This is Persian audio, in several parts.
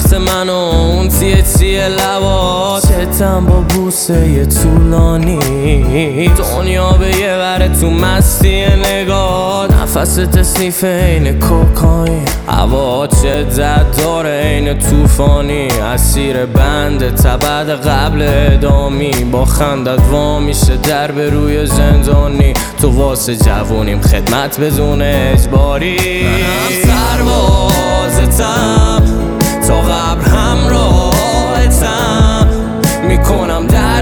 من و اون تیه تیه لبات چتم با بوسه یه طولانی. دنیا به یه وره تو مستی نگاه. نفست سنیف این کوکاین هوا شدت داره این توفانی اسیر بند تبد قبل ادامی با خندت وا میشه در به روی زندانی. تو واسه جوونیم خدمت بدون اجباری. منم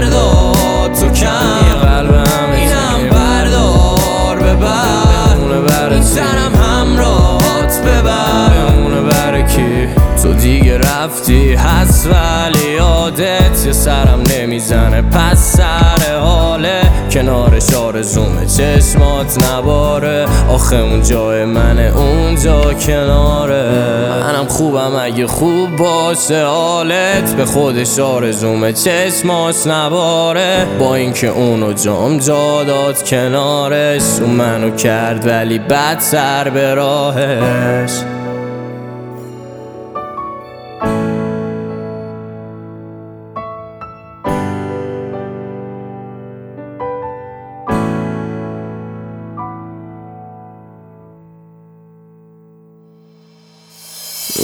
دردا تو کم. قلبم اینم بردار. ببر این سرم همراهت ببر بمونه کی؟ تو دیگه رفتی. هست ولی یادت یه سرم نمی‌زنه. پس سر حاله کنارش آرزومه چشمات نباره آخه اون جای منه. اونجا کناره. خوبم اگه خوب باشه حالت به خودش آرزومه چشماش نباره با اینکه اونو جام جا داد کنارش اون منو کرد ولی بد سر به راهش.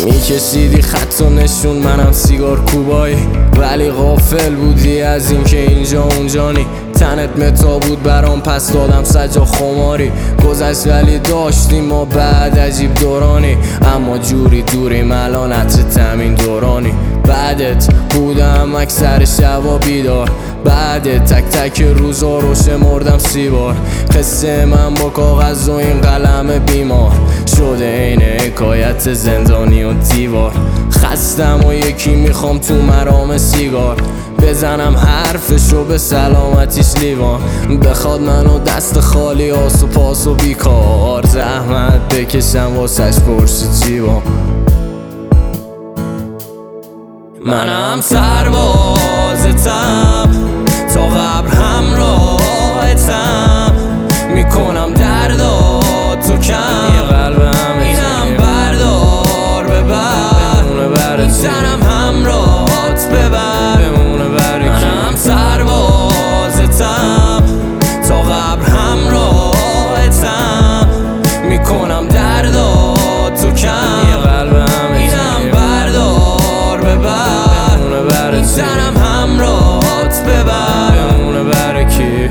میکشیدی خط و نشون منم سیگار کوبایی. ولی غافل بودی از اینکه اینجا اونجانی. تنت متا بود برام پس دادم سجا خماری. گذشت ولی داشتیم ما بعد عجیب دورانی. اما جوری دوری الان تمین دورانی. بعدت بودم اکثر شبا بیدار. بعد تک تک روزا رو شمردم سی بار. قصه من با کاغذ و این قلم بیمار. شده عین حکایت زندانی و دیوار. خستم و یکی می‌خوام تو مرام سیگار. بزنم حرفشو به سلامتیش لیوان. بخواد منو دست خالی آس و پاس و بیکار. زحمت بکشم واسش پرس جیوان منم سربازتم Abraham lo etzam سرم همراهات ببر. بمونه برکی